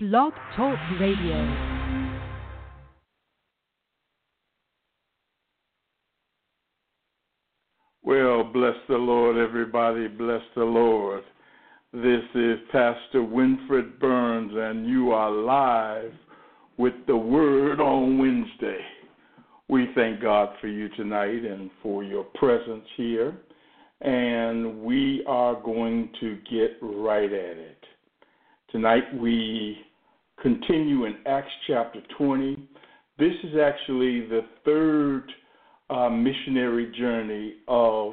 Blog Talk Radio. Well, bless the Lord, everybody. Bless the Lord. This is Pastor Winfred Burns, and you are live with the Word on Wednesday. We thank God for you tonight and for your presence here, and we are going to get right at it. Tonight we continue in Acts chapter 20. This is actually the third uh, missionary journey of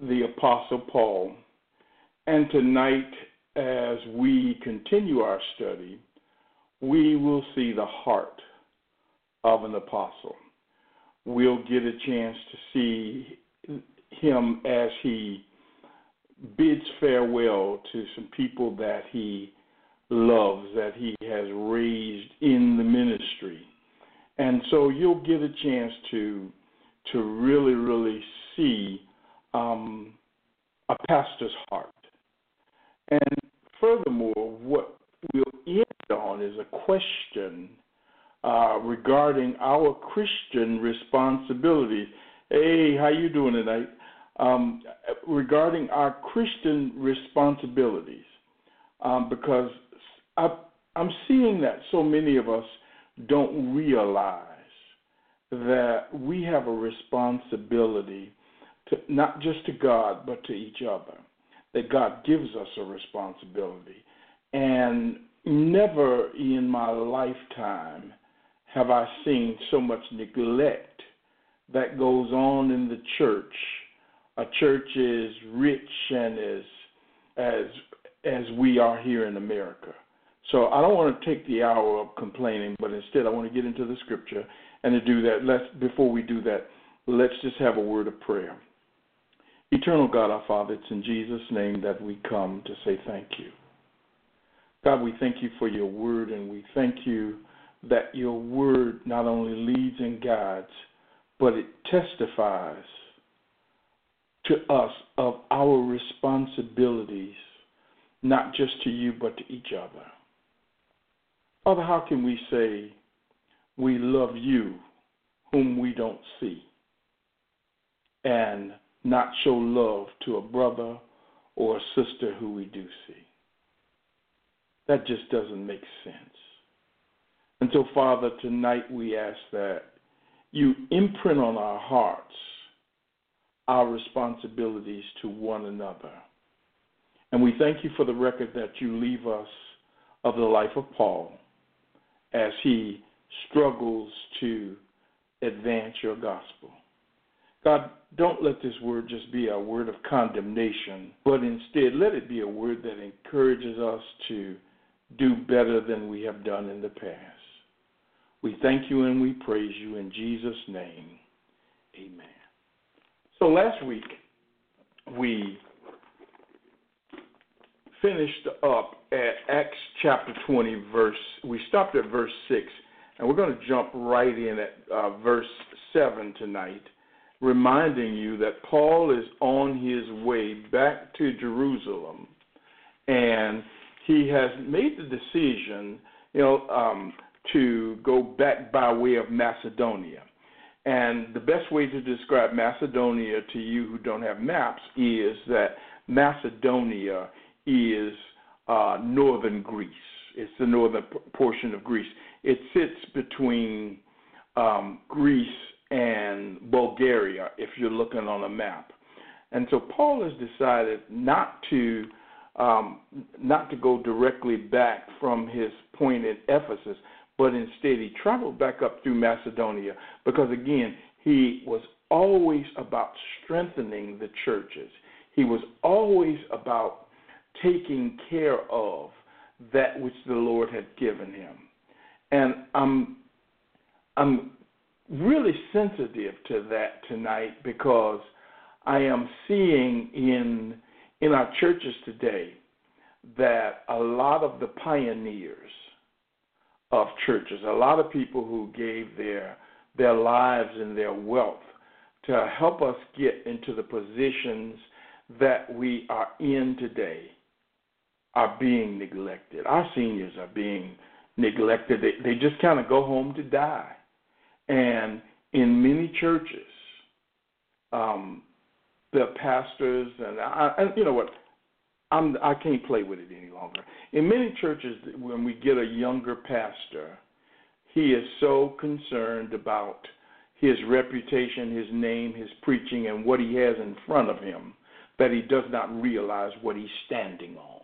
the Apostle Paul. And tonight, as we continue our study, we will see the heart of an apostle. We'll get a chance to see him as he bids farewell to some people that he loves, that he has raised in the ministry. And so you'll get a chance to to really, really see um, a pastor's heart. And furthermore, what we'll end on is a question uh, regarding our Christian responsibilities. Hey, how you doing tonight? Um, regarding our Christian responsibilities, um, because I, I'm seeing that so many of us don't realize that we have a responsibility to not just to God but to each other. That God gives us a responsibility. And never in my lifetime have I seen so much neglect that goes on in the church. A church is rich and as as as we are here in America. So I don't want to take the hour of complaining, but instead I want to get into the scripture. And to do that, let's before we do that, let's just have a word of prayer. Eternal God, our Father, it's in Jesus' name that we come to say thank you. God, we thank you for your word, and we thank you that your word not only leads and guides, but it testifies to us of our responsibilities, not just to you, but to each other. Father, how can we say we love you whom we don't see and not show love to a brother or a sister who we do see? That just doesn't make sense. And so, Father, tonight we ask that you imprint on our hearts our responsibilities to one another. And we thank you for the record that you leave us of the life of Paul as he struggles to advance your gospel. God, don't let this word just be a word of condemnation, but instead let it be a word that encourages us to do better than we have done in the past. We thank you and we praise you in Jesus' name. Amen. So last week, we finished up at Acts chapter 20, verse, we stopped at verse 6, and we're going to jump right in at uh, verse 7 tonight, reminding you that Paul is on his way back to Jerusalem, and he has made the decision, you know, um, to go back by way of Macedonia. And the best way to describe Macedonia to you who don't have maps is that Macedonia is uh, northern Greece. It's the northern p- portion of Greece. It sits between um, Greece and Bulgaria, if you're looking on a map. And so Paul has decided not to um, not to go directly back from his point in Ephesus, but instead he traveled back up through Macedonia because again he was always about strengthening the churches. He was always about taking care of that which the Lord had given him. And I'm I'm really sensitive to that tonight because I am seeing in in our churches today that a lot of the pioneers of churches, a lot of people who gave their their lives and their wealth to help us get into the positions that we are in today are being neglected. Our seniors are being neglected. They, they just kind of go home to die. And in many churches, um, the pastors and, I, and you know what, I'm I can't play with it any longer. In many churches, when we get a younger pastor, he is so concerned about his reputation, his name, his preaching, and what he has in front of him that he does not realize what he's standing on.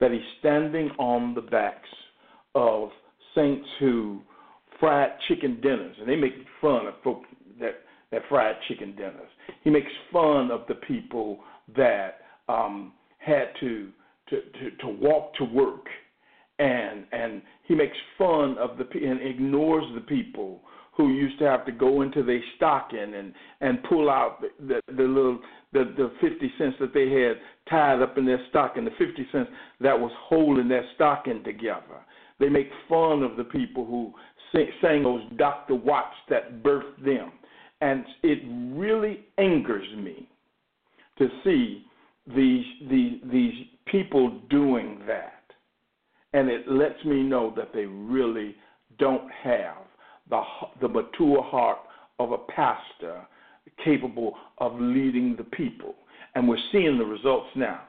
That he's standing on the backs of saints who fried chicken dinners, and they make fun of folk that that fried chicken dinners. He makes fun of the people that um, had to, to to to walk to work, and and he makes fun of the and ignores the people who used to have to go into their stocking and and pull out the, the, the little the the 50 cents that they had tied up in their stocking, the 50 cents that was holding their stocking together. They make fun of the people who sang those Dr. Watts that birthed them. And it really angers me to see these, these, these people doing that. And it lets me know that they really don't have the, the mature heart of a pastor capable of leading the people. And we're seeing the results now.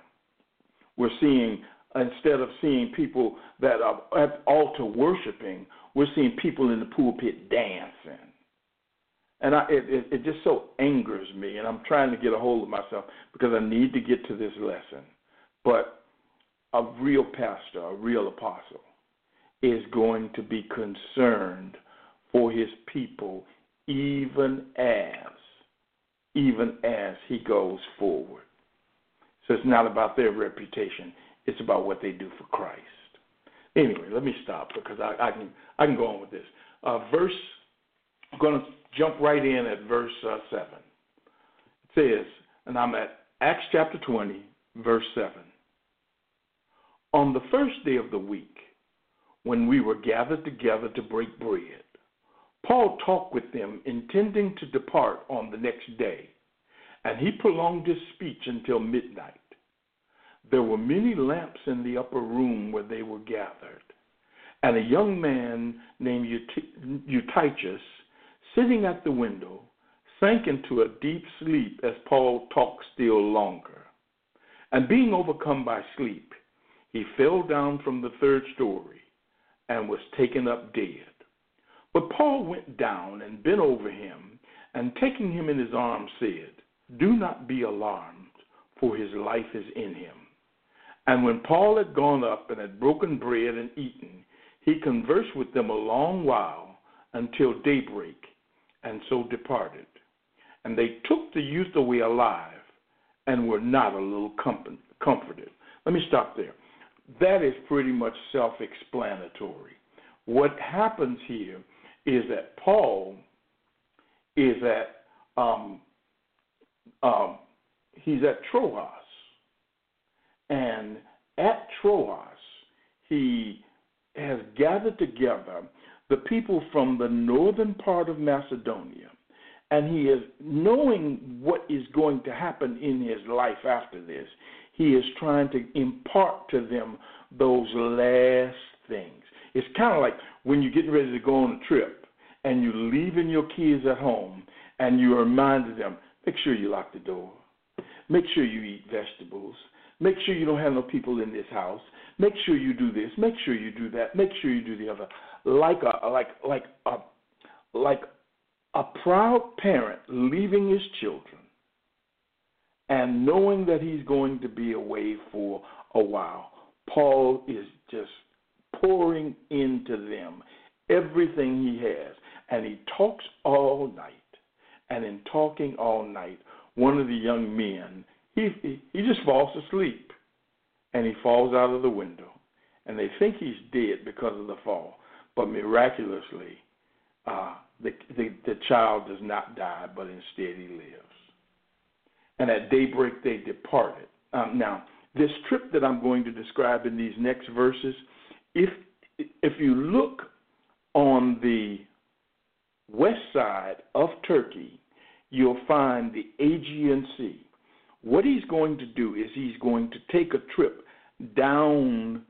We're seeing, instead of seeing people that are at altar worshiping, we're seeing people in the pulpit dancing. And I, it, it, it just so angers me, and I'm trying to get a hold of myself because I need to get to this lesson. But a real pastor, a real apostle, is going to be concerned for his people even as even as he goes forward. So it's not about their reputation, it's about what they do for Christ. Anyway, let me stop because I, I can I can go on with this. Uh, verse, I'm going to jump right in at verse uh, seven. It says, and I'm at Acts chapter 20, verse seven. On the first day of the week, when we were gathered together to break bread, Paul talked with them, intending to depart on the next day, and he prolonged his speech until midnight. There were many lamps in the upper room where they were gathered, and a young man named Eutychus, sitting at the window, sank into a deep sleep as Paul talked still longer. And being overcome by sleep, he fell down from the third story and was taken up dead. But Paul went down and bent over him, and taking him in his arms, said, Do not be alarmed, for his life is in him. And when Paul had gone up and had broken bread and eaten, he conversed with them a long while until daybreak, and so departed. And they took the youth away alive and were not a little comforted. Let me stop there. That is pretty much self explanatory. What happens here is that Paul is at um, um, he's at Troas, and at Troas he has gathered together the people from the northern part of Macedonia, and he is knowing what is going to happen in his life after this. He is trying to impart to them those last things. It's kind of like when you're getting ready to go on a trip and you're leaving your kids at home and you reminded them, make sure you lock the door. Make sure you eat vegetables. Make sure you don't have no people in this house. Make sure you do this. Make sure you do that. Make sure you do the other. Like a like like a like a proud parent leaving his children and knowing that he's going to be away for a while. Paul is just pouring into them everything he has. And he talks all night. And in talking all night, one of the young men, he, he, he just falls asleep. And he falls out of the window. And they think he's dead because of the fall. But miraculously, uh, the, the, the child does not die, but instead he lives. And at daybreak they departed. Um, now, this trip that I'm going to describe in these next verses, if if you look on the west side of Turkey, you'll find the Aegean Sea. What he's going to do is he's going to take a trip down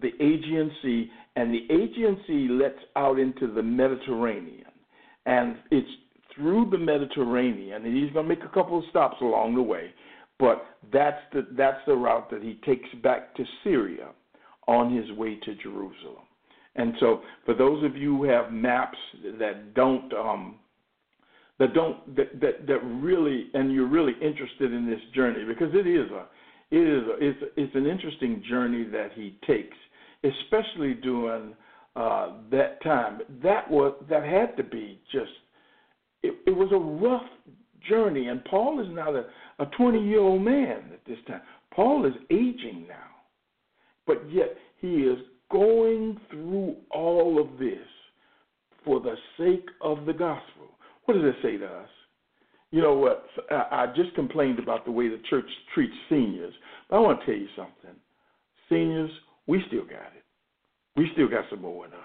the Aegean Sea, and the Aegean Sea lets out into the Mediterranean. And it's through the Mediterranean, and he's going to make a couple of stops along the way, but that's the, that's the route that he takes back to Syria on his way to Jerusalem. And so, for those of you who have maps that don't um, that don't that, that that really and you're really interested in this journey because it is a it is a, it's it's an interesting journey that he takes, especially during uh, that time. That was that had to be just it, it was a rough journey, and Paul is not a, a 20 year old man at this time. Paul is aging now, but yet he is going through all of this for the sake of the gospel. What does it say to us? You know what? I just complained about the way the church treats seniors. But I want to tell you something. Seniors, we still got it. We still got some more in us.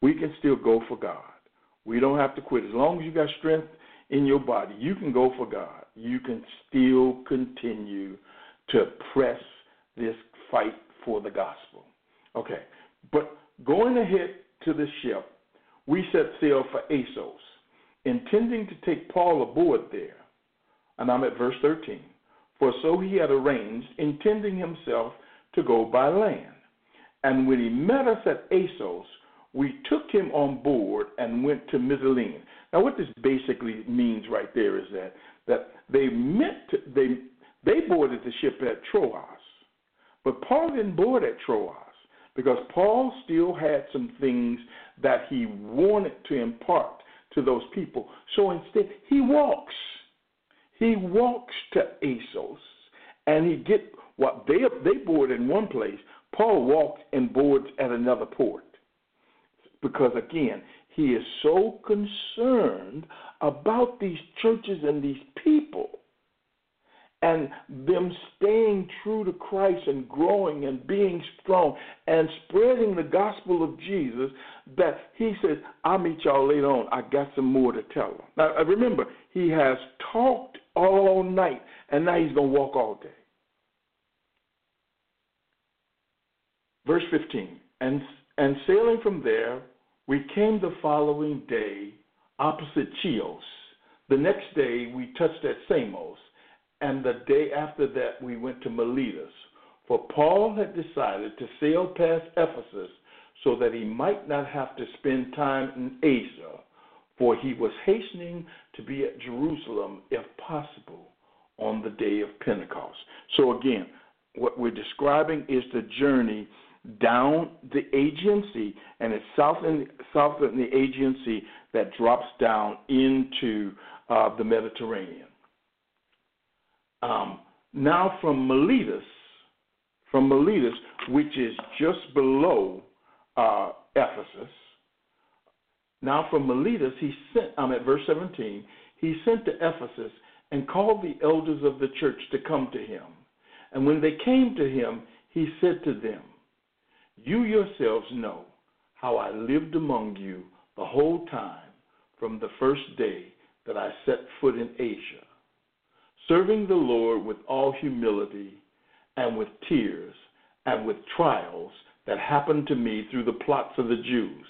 We can still go for God. We don't have to quit. As long as you got strength in your body, you can go for God. You can still continue to press this fight for the gospel. Okay, but going ahead to the ship, we set sail for Assos, intending to take Paul aboard there. And I'm at verse 13. For so he had arranged, intending himself to go by land. And when he met us at Assos, we took him on board and went to Mytilene. Now, what this basically means right there is that that they meant to, they they boarded the ship at Troas, but Paul didn't board at Troas because Paul still had some things that he wanted to impart to those people. So instead, he walks. He walks to Assos and he get what they they board in one place. Paul walks and boards at another port because again, he is so concerned about these churches and these people and them staying true to Christ and growing and being strong and spreading the gospel of Jesus that he says, I'll meet y'all later on. I got some more to tell them. Now, uh, remember, he has talked all night and now he's going to walk all day. Verse 15 And, and sailing from there, we came the following day opposite Chios. The next day, we touched at Samos and the day after that we went to Miletus. For Paul had decided to sail past Ephesus so that he might not have to spend time in Asia, for he was hastening to be at Jerusalem, if possible, on the day of Pentecost. So again, what we're describing is the journey down the Aegean Sea, and it's south in, south in the Aegean Sea that drops down into uh, the Mediterranean. Um, now from Miletus, from Miletus, which is just below uh, Ephesus. Now from Miletus, he sent. I'm at verse 17. He sent to Ephesus and called the elders of the church to come to him. And when they came to him, he said to them, You yourselves know how I lived among you the whole time from the first day that I set foot in Asia serving the Lord with all humility and with tears and with trials that happened to me through the plots of the Jews.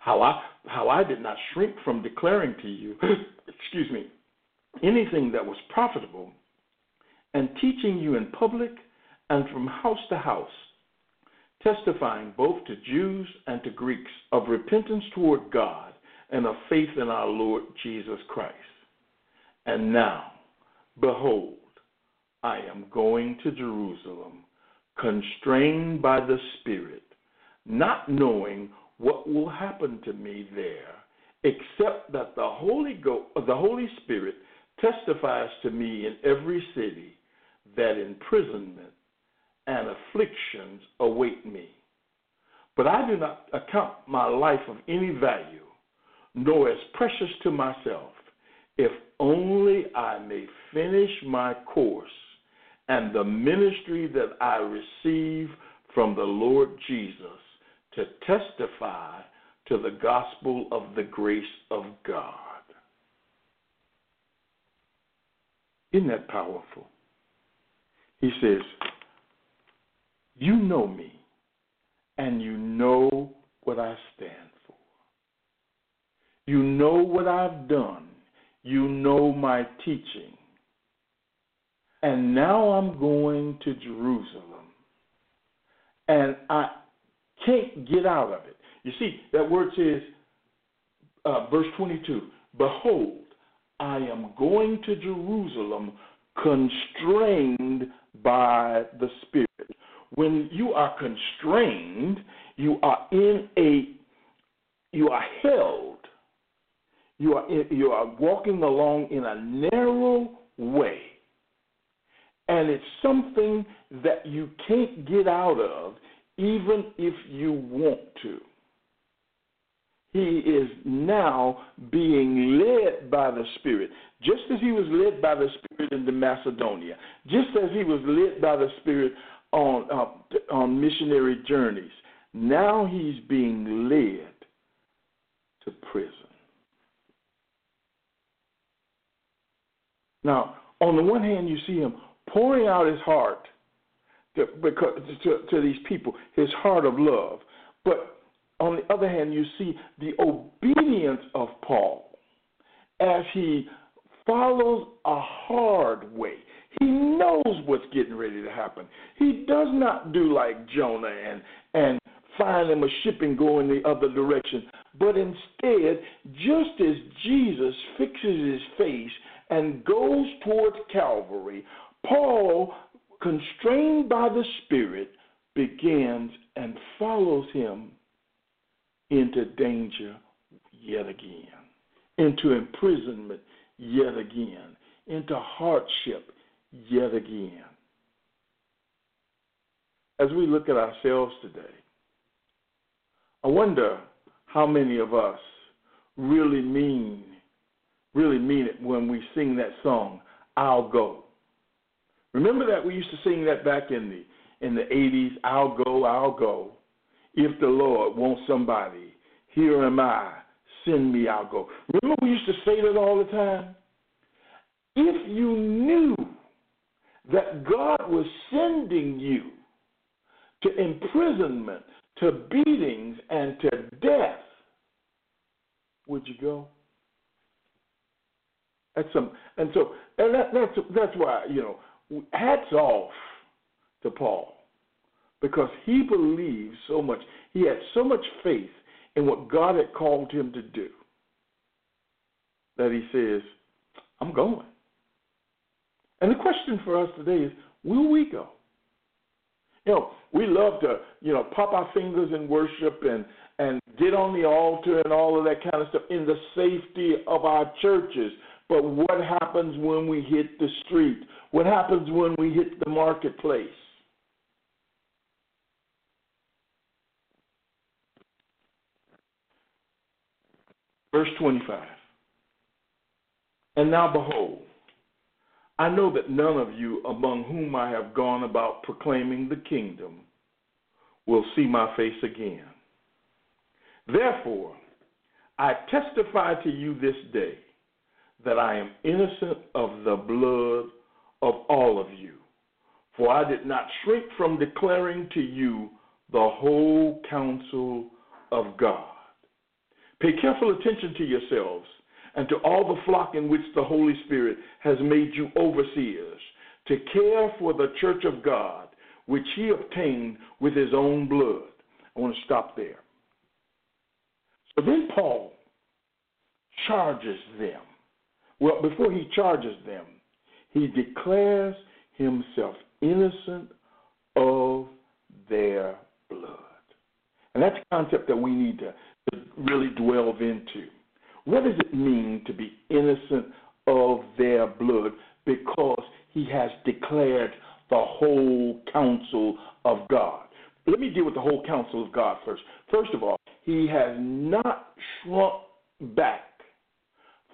How I, how I did not shrink from declaring to you, excuse me, anything that was profitable, and teaching you in public and from house to house, testifying both to Jews and to Greeks of repentance toward God and of faith in our Lord Jesus Christ. And now, Behold, I am going to Jerusalem, constrained by the Spirit, not knowing what will happen to me there, except that the Holy, Go- the Holy Spirit testifies to me in every city that imprisonment and afflictions await me. But I do not account my life of any value, nor as precious to myself if only I may finish my course and the ministry that I receive from the Lord Jesus to testify to the gospel of the grace of God. Isn't that powerful? He says, You know me, and you know what I stand for. You know what I've done. You know my teaching. And now I'm going to Jerusalem. And I can't get out of it. You see, that word says, uh, verse 22 Behold, I am going to Jerusalem constrained by the Spirit. When you are constrained, you are in a, you are held. You are, in, you are walking along in a narrow way. And it's something that you can't get out of even if you want to he is now being led by the Spirit, just as he was led by the Spirit into Macedonia, just as he was led by the Spirit on uh, on missionary journeys. Now he's being led to prison. Now, on the one hand, you see him pouring out his heart to, because, to, to these people, his heart of love. But on the other hand, you see the obedience of Paul as he follows a hard way. He knows what's getting ready to happen. He does not do like Jonah and and find him a ship and go in the other direction, but instead, just as Jesus fixes his face and goes towards Calvary, Paul, constrained by the Spirit, begins and follows him into danger yet again, into imprisonment yet again, into hardship yet again. As we look at ourselves today, I wonder how many of us really mean really mean it when we sing that song, I'll go. Remember that we used to sing that back in the in the 80s, I'll go, I'll go. If the Lord wants somebody, here am I, send me, I'll go. Remember, we used to say that all the time? If you knew that God was sending you to imprisonment, to beatings, and to death, would you go? That's some, and so, and that, that's that's why you know, hats off to Paul because he believed so much. He had so much faith in what God had called him to do that he says, I'm going. And the question for us today is, will we go? You know, we love to, you know, pop our fingers in worship and and get on the altar and all of that kind of stuff in the safety of our churches. But what happens when we hit the street? What happens when we hit the marketplace? Verse 25. And now behold, I know that none of you among whom I have gone about proclaiming the kingdom will see my face again. Therefore, I testify to you this day that I am innocent of the blood of all of you. For I did not shrink from declaring to you the whole counsel of God. Pay careful attention to yourselves and to all the flock in which the Holy Spirit has made you overseers, to care for the church of God, which he obtained with his own blood. I want to stop there. So then Paul charges them. Well, before he charges them, he declares himself innocent of their blood. And that's a concept that we need to to really delve into. What does it mean to be innocent of their blood? Because he has declared the whole counsel of God. Let me deal with the whole counsel of God first. First of all, he has not shrunk back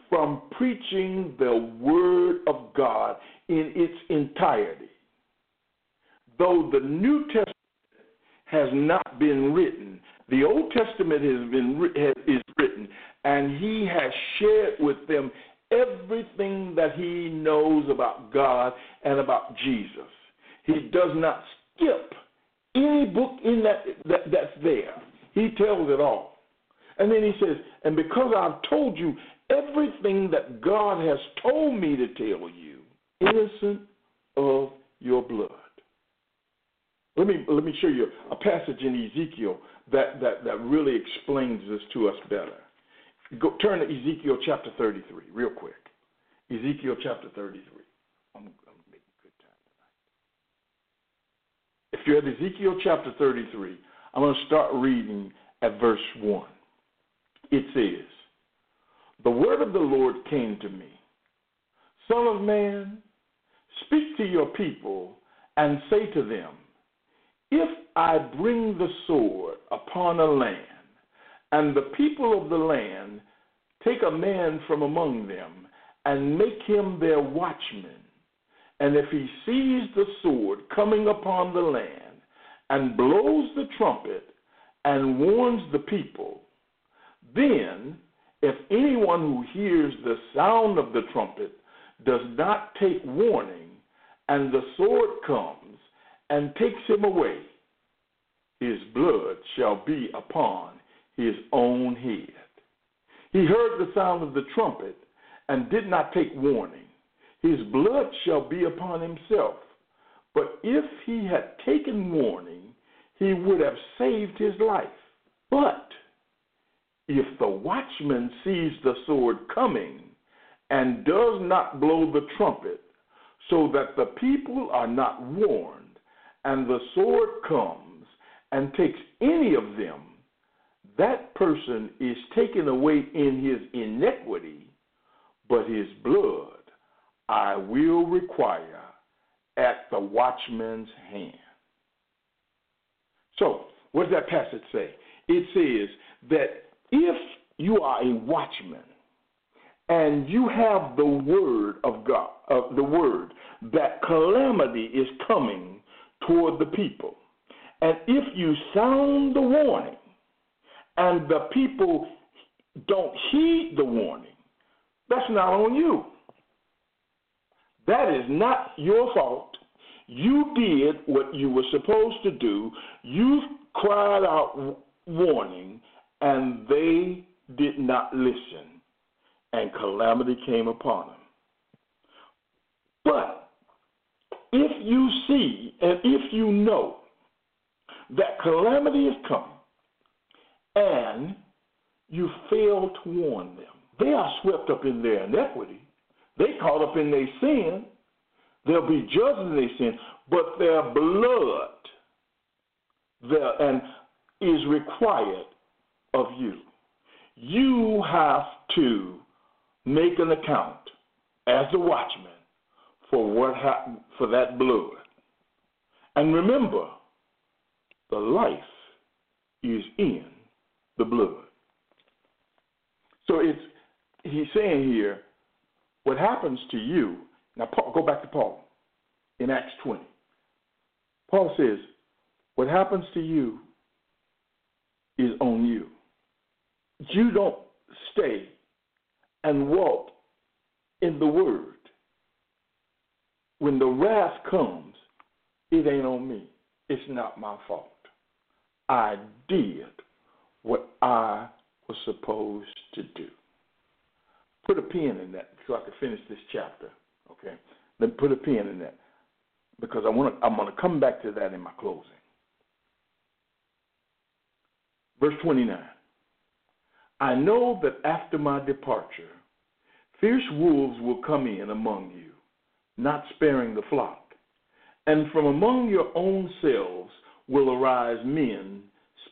from preaching the word of God in its entirety. Though the New Testament has not been written, the Old Testament has been is written, and he has shared with them everything that he knows about God and about Jesus. He does not skip Any book in that, that that's there, he tells it all. And then he says, and because I've told you everything that God has told me to tell you, innocent of your blood. Let me let me show you a passage in Ezekiel that, that, that really explains this to us better. Go, turn to Ezekiel chapter 33, real quick. Ezekiel chapter 33. I'm, I'm making good time tonight. If you're at Ezekiel chapter 33, I'm going to start reading at verse 1. It says, The word of the Lord came to me Son of man, speak to your people and say to them, If I bring the sword upon a land, and the people of the land take a man from among them, and make him their watchman, and if he sees the sword coming upon the land, and blows the trumpet, and warns the people, then if anyone who hears the sound of the trumpet does not take warning, and the sword comes and takes him away, his blood shall be upon his own head. He heard the sound of the trumpet and did not take warning. His blood shall be upon himself. But if he had taken warning, he would have saved his life. But if the watchman sees the sword coming and does not blow the trumpet, so that the people are not warned, and the sword comes and takes any of them, that person is taken away in his iniquity, but his blood I will require at the watchman's hand. So, what does that passage say? It says that if you are a watchman and you have the word of God, uh, the word that calamity is coming toward the people, and if you sound the warning and the people don't heed the warning, that's not on you. That is not your fault. You did what you were supposed to do. You cried out warning, and they did not listen, and calamity came upon them. But if you see and if you know that calamity is coming, and you fail to warn them, they are swept up in their iniquity. They caught up in their sin. They'll be judged in their sin, but their blood their, and is required of you. You have to make an account as the watchman for what happened for that blood. And remember, the life is in the blood. So it's he's saying here, what happens to you. Now Paul, go back to Paul in Acts 20. Paul says, what happens to you is on you. You don't stay and walk in the word. When the wrath comes, it ain't on me. It's not my fault. I did what I was supposed to do. Put a pin in that so I can finish this chapter. Okay? Then put a pin in that because I want to, I'm going to come back to that in my closing. Verse 29. I know that after my departure, fierce wolves will come in among you, not sparing the flock. And from among your own selves will arise men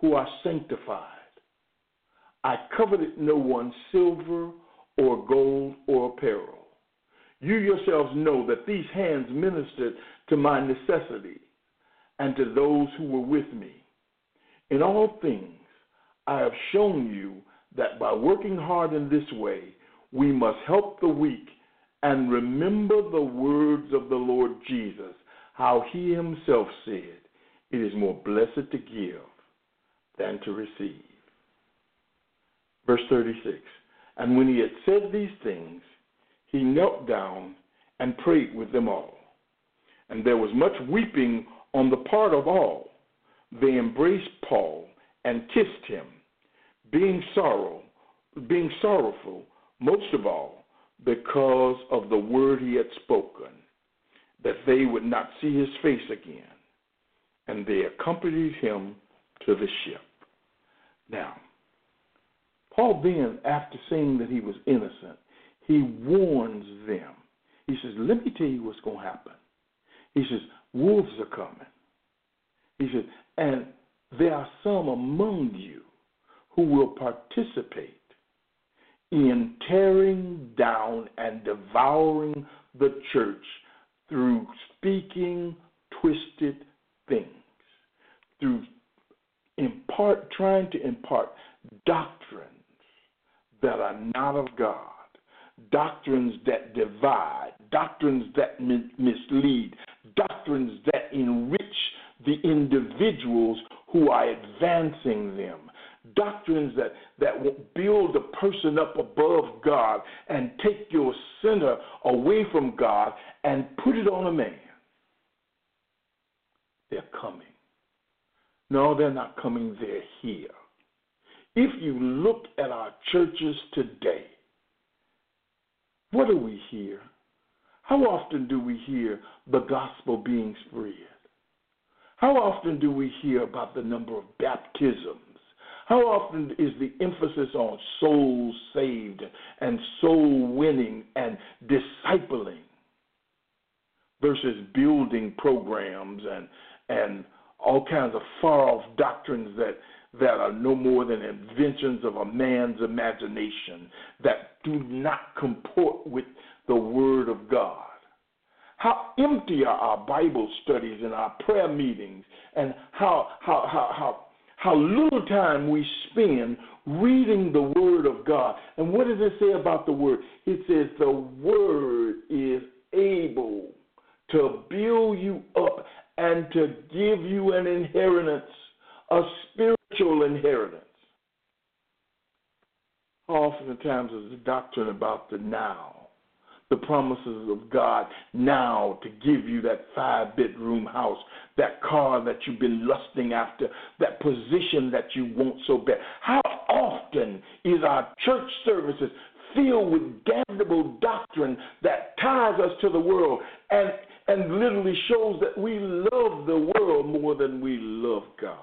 who are sanctified. I coveted no one's silver or gold or apparel. You yourselves know that these hands ministered to my necessity, and to those who were with me. In all things, I have shown you that by working hard in this way, we must help the weak and remember the words of the Lord Jesus, how he himself said, It is more blessed to give than to receive. Verse 36 And when he had said these things, he knelt down and prayed with them all. And there was much weeping on the part of all. They embraced Paul and kissed him, being sorrow, being sorrowful, most of all, because of the word he had spoken, that they would not see his face again. And they accompanied him to the ship. Now, Paul then, after saying that he was innocent, he warns them. He says, Let me tell you what's going to happen. He says, Wolves are coming. He says, And there are some among you who will participate in tearing down and devouring the church through speaking twisted things, through impart, trying to impart doctrines that are not of God, doctrines that divide, doctrines that mislead, doctrines that enrich the individuals who are advancing them. Doctrines that, that will build a person up above God and take your center away from God and put it on a man. They're coming. No, they're not coming, they're here. If you look at our churches today, what do we hear? How often do we hear the gospel being spread? How often do we hear about the number of baptisms? How often is the emphasis on souls saved and soul winning and discipling versus building programs and and all kinds of far off doctrines that that are no more than inventions of a man's imagination that do not comport with the Word of God. How empty are our Bible studies and our prayer meetings, and how, how, how, how, how little time we spend reading the Word of God. And what does it say about the Word? It says the Word is able to build you up and to give you an inheritance, a spiritual inheritance. Oftentimes, is the doctrine about the now, the promises of God now to give you that five bedroom house, that car that you've been lusting after, that position that you want so bad. How often is our church services filled with damnable doctrine that ties us to the world and, and literally shows that we love the world more than we love God?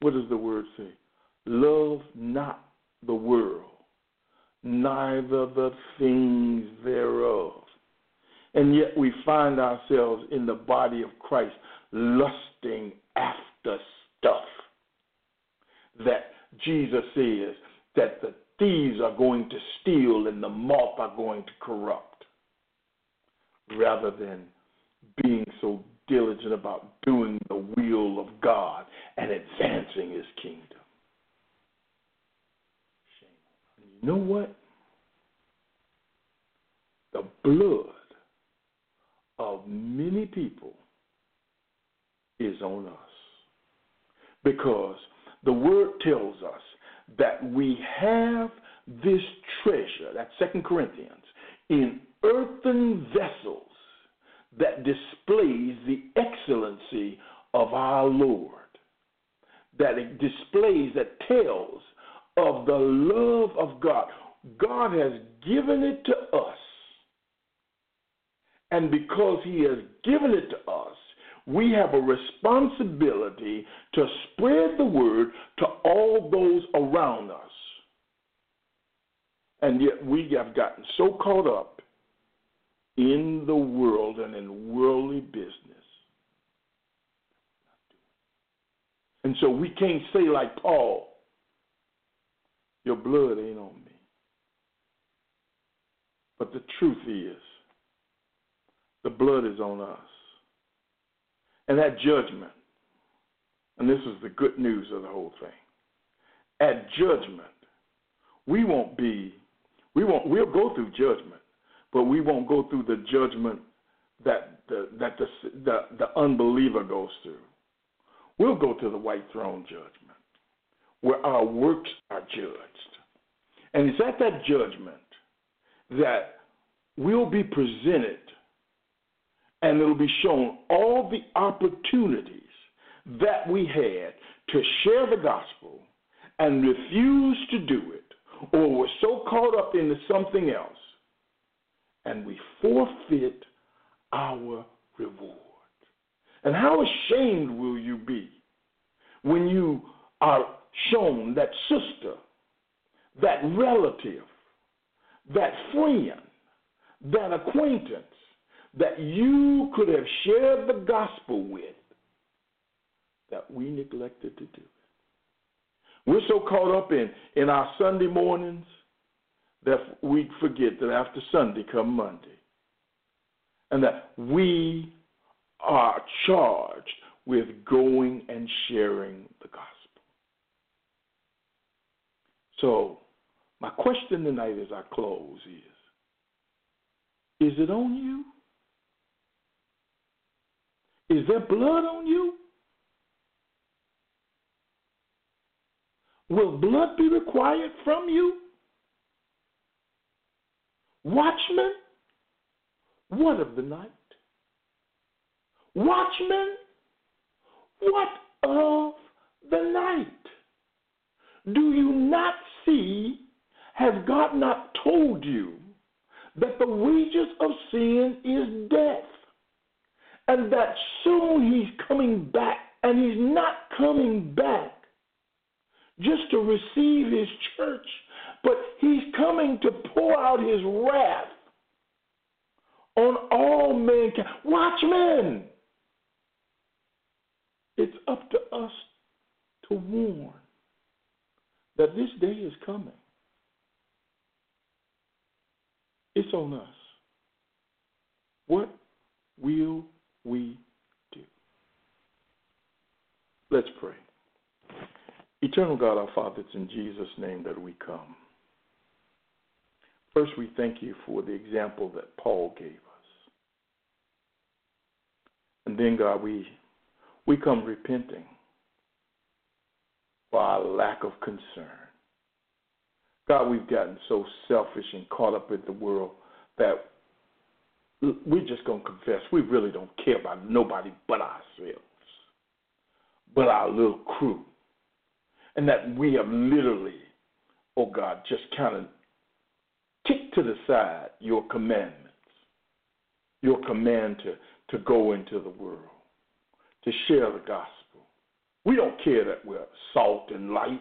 What does the word say? Love not the world, neither the things thereof. And yet we find ourselves in the body of Christ lusting after stuff that Jesus says that the thieves are going to steal and the moth are going to corrupt, rather than being so diligent about doing the will of God and advancing his kingdom. And you know what? The blood of many people is on us. Because the word tells us that we have this treasure, that's Second Corinthians, in earthen vessels that displays the excellency of our Lord. That it displays, that tells of the love of God. God has given it to us. And because He has given it to us, we have a responsibility to spread the word to all those around us. And yet we have gotten so caught up in the world and in worldly business. And so we can't say, like Paul, your blood ain't on me. But the truth is, the blood is on us. And that judgment, and this is the good news of the whole thing. At judgment, we won't be, we won't, we'll go through judgment, but we won't go through the judgment that the, that the, the, the unbeliever goes through. We'll go to the white throne judgment where our works are judged. And it's at that judgment that we'll be presented and it'll be shown all the opportunities that we had to share the gospel and refuse to do it, or were so caught up into something else, and we forfeit our reward. And how ashamed will you be when you are shown that sister, that relative, that friend, that acquaintance that you could have shared the gospel with that we neglected to do We're so caught up in, in our Sunday mornings that we forget that after Sunday come Monday. And that we are charged with going and sharing the gospel. So, my question tonight as I close is Is it on you? Is there blood on you? Will blood be required from you? Watchmen, what of the night? Watchmen, what of the night? Do you not see, has God not told you that the wages of sin is death? And that soon he's coming back, and he's not coming back just to receive his church, but he's coming to pour out his wrath on all mankind. Watchmen! It's up to us to warn that this day is coming. It's on us. What will we do? Let's pray. Eternal God, our Father, it's in Jesus' name that we come. First, we thank you for the example that Paul gave us. And then, God, we, we come repenting for our lack of concern. God, we've gotten so selfish and caught up in the world that we're just going to confess we really don't care about nobody but ourselves, but our little crew and that we have literally, oh God, just kind of to the side your commandments, your command to, to go into the world, to share the gospel. We don't care that we're salt and light.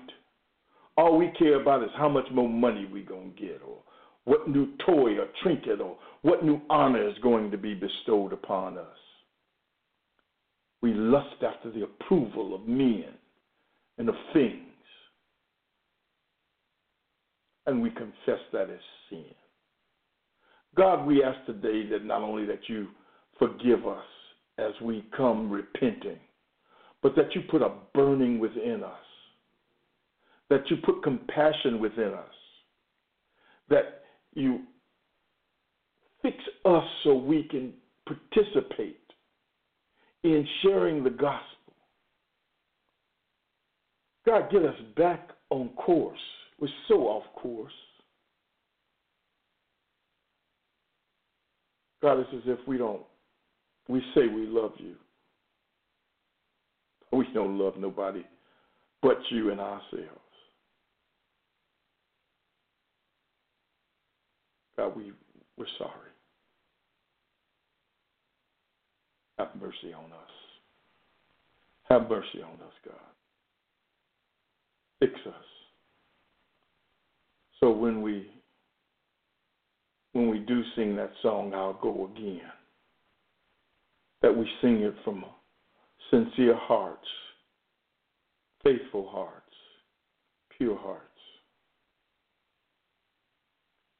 All we care about is how much more money we're going to get, or what new toy or trinket, or what new honor is going to be bestowed upon us. We lust after the approval of men and of things. And we confess that as sin. God, we ask today that not only that you forgive us as we come repenting, but that you put a burning within us, that you put compassion within us, that you fix us so we can participate in sharing the gospel God, get us back on course. We're so off course. God, it's as if we don't, we say we love you. We don't love nobody but you and ourselves. God, we, we're sorry. Have mercy on us. Have mercy on us, God fix us. So when we when we do sing that song, I'll go again. That we sing it from sincere hearts, faithful hearts, pure hearts.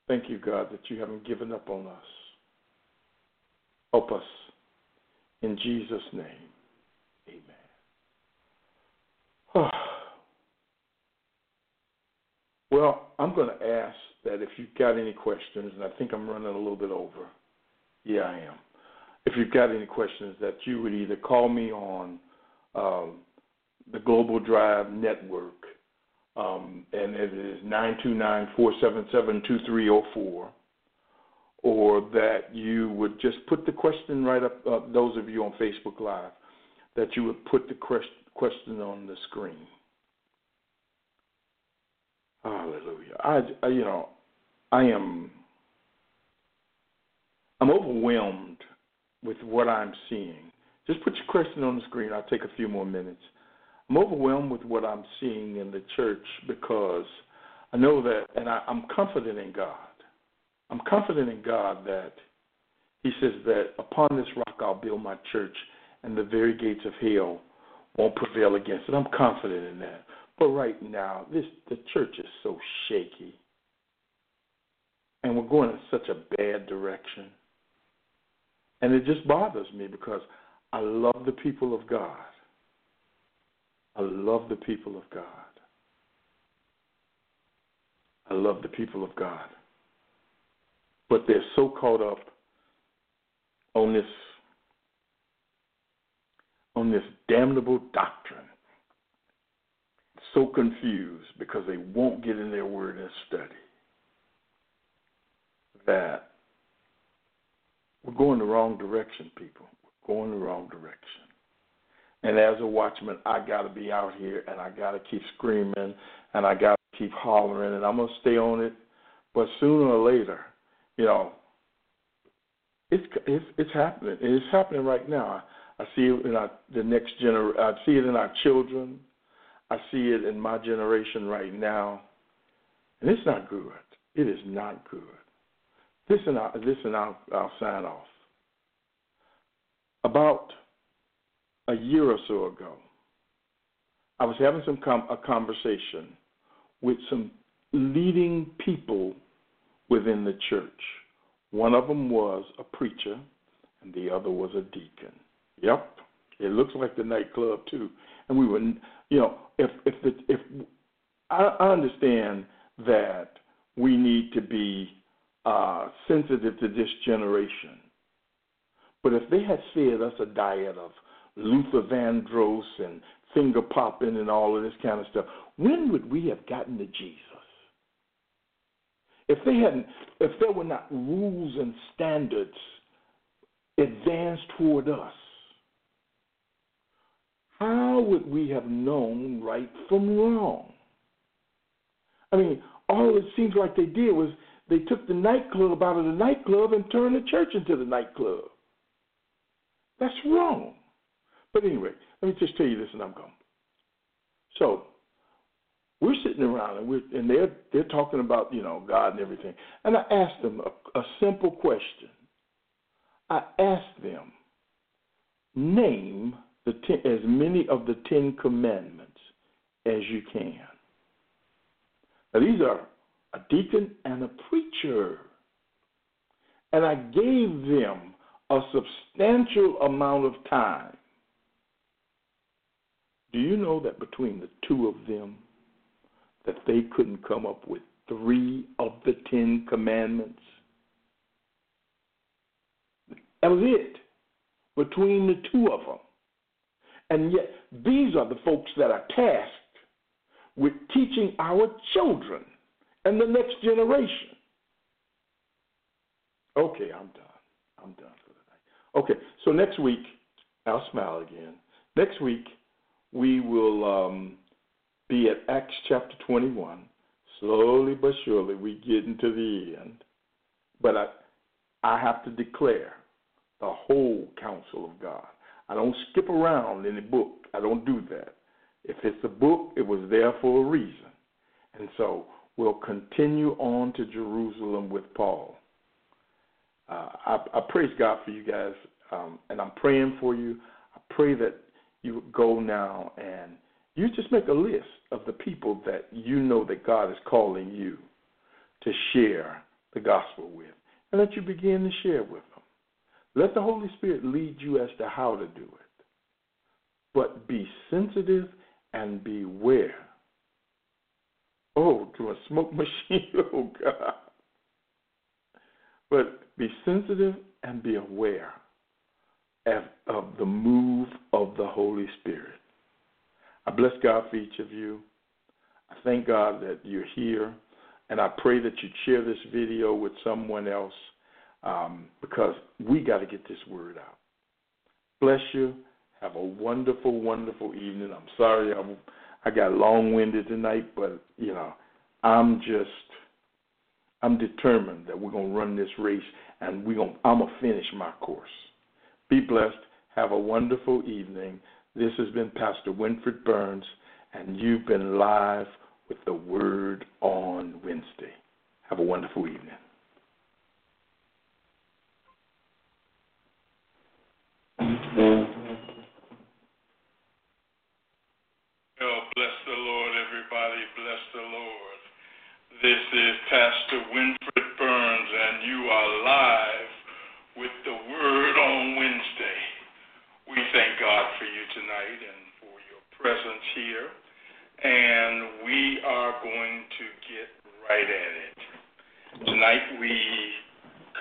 Thank you, God, that you haven't given up on us. Help us in Jesus' name. Amen. Well, I'm going to ask that if you've got any questions, and I think I'm running a little bit over. Yeah, I am. If you've got any questions, that you would either call me on um, the Global Drive Network, um, and it is 929-477-2304, or that you would just put the question right up, uh, those of you on Facebook Live, that you would put the question on the screen. Hallelujah. I, I you know, I am I'm overwhelmed with what I'm seeing. Just put your question on the screen. I'll take a few more minutes. I'm overwhelmed with what I'm seeing in the church because I know that, and I, I'm confident in God. I'm confident in God that He says that upon this rock I'll build my church, and the very gates of hell won't prevail against it. I'm confident in that. But right now, this the church is so shaky. And we're going in such a bad direction. And it just bothers me because I love the people of God. I love the people of God. I love the people of God. But they're so caught up on this on this damnable doctrine so confused because they won't get in their word and study that we're going the wrong direction, people. We're going the wrong direction. And as a watchman, I got to be out here and I got to keep screaming and I got to keep hollering and I'm going to stay on it. But sooner or later, you know, it's it's, it's happening. It's happening right now. I see it in our, the next gener. I see it in our children. I see it in my generation right now, and it's not good. It is not good. I, listen. I'll, I'll sign off. About a year or so ago, I was having some com- a conversation with some leading people within the church. One of them was a preacher, and the other was a deacon. Yep, it looks like the nightclub too. And we were, you know, if if the if I, I understand that we need to be uh, sensitive to this generation, but if they had fed us a diet of Luther Vandross and finger popping and all of this kind of stuff, when would we have gotten to Jesus? If they hadn't, if there were not rules and standards advanced toward us, how would we have known right from wrong? I mean, all it seems like they did was they took the nightclub out of the nightclub and turned the church into the nightclub. That's wrong. But anyway, let me just tell you this and I'm gone. So we're sitting around and we're and they're they're talking about, you know, God and everything. And I asked them a, a simple question. I asked them, name the ten, as many of the Ten Commandments as you can. Now, these are a deacon and a preacher. And I gave them a substantial amount of time. Do you know that between the two of them, that they couldn't come up with three of the Ten Commandments? That was it. Between the two of them. And yet, these are the folks that are tasked with teaching our children and the next generation. Okay, I'm done. I'm done for the night. Okay, so next week, I'll smile again. Next week, we will um, be at Acts chapter 21. Slowly but surely, we get into the end. But I, I have to declare the whole counsel of God. I don't skip around in the book. I don't do that. If it's a book, it was there for a reason. And so we'll continue on to Jerusalem with Paul. Uh, I, I, praise God for you guys, um, and I'm praying for you. I pray that you go now and you just make a list of the people that you know that God is calling you to share the gospel with, and that you begin to share with them. Let the Holy Spirit lead you as to how to do it. But be sensitive and beware. Oh, to a smoke machine, oh God. But be sensitive and be aware of, of the move of the Holy Spirit. I bless God for each of you. I thank God that you're here, and I pray that you share this video with someone else um, because we got to get this word out. Bless you. Have a wonderful, wonderful evening. I'm sorry I, I got long winded tonight, but you know, I'm just I'm determined that we're gonna run this race and we're gonna I'm gonna finish my course. Be blessed. Have a wonderful evening. This has been Pastor Winfred Burns, and you've been live with the Word on Wednesday. Have a wonderful evening. This is Pastor Winfred Burns, and you are live with the Word on Wednesday. We thank God for you tonight and for your presence here, and we are going to get right at it. Tonight we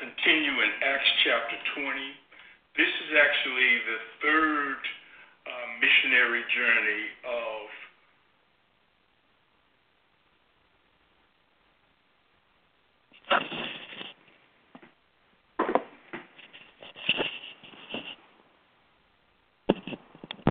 continue in Acts chapter 20. This is actually the third uh, missionary journey of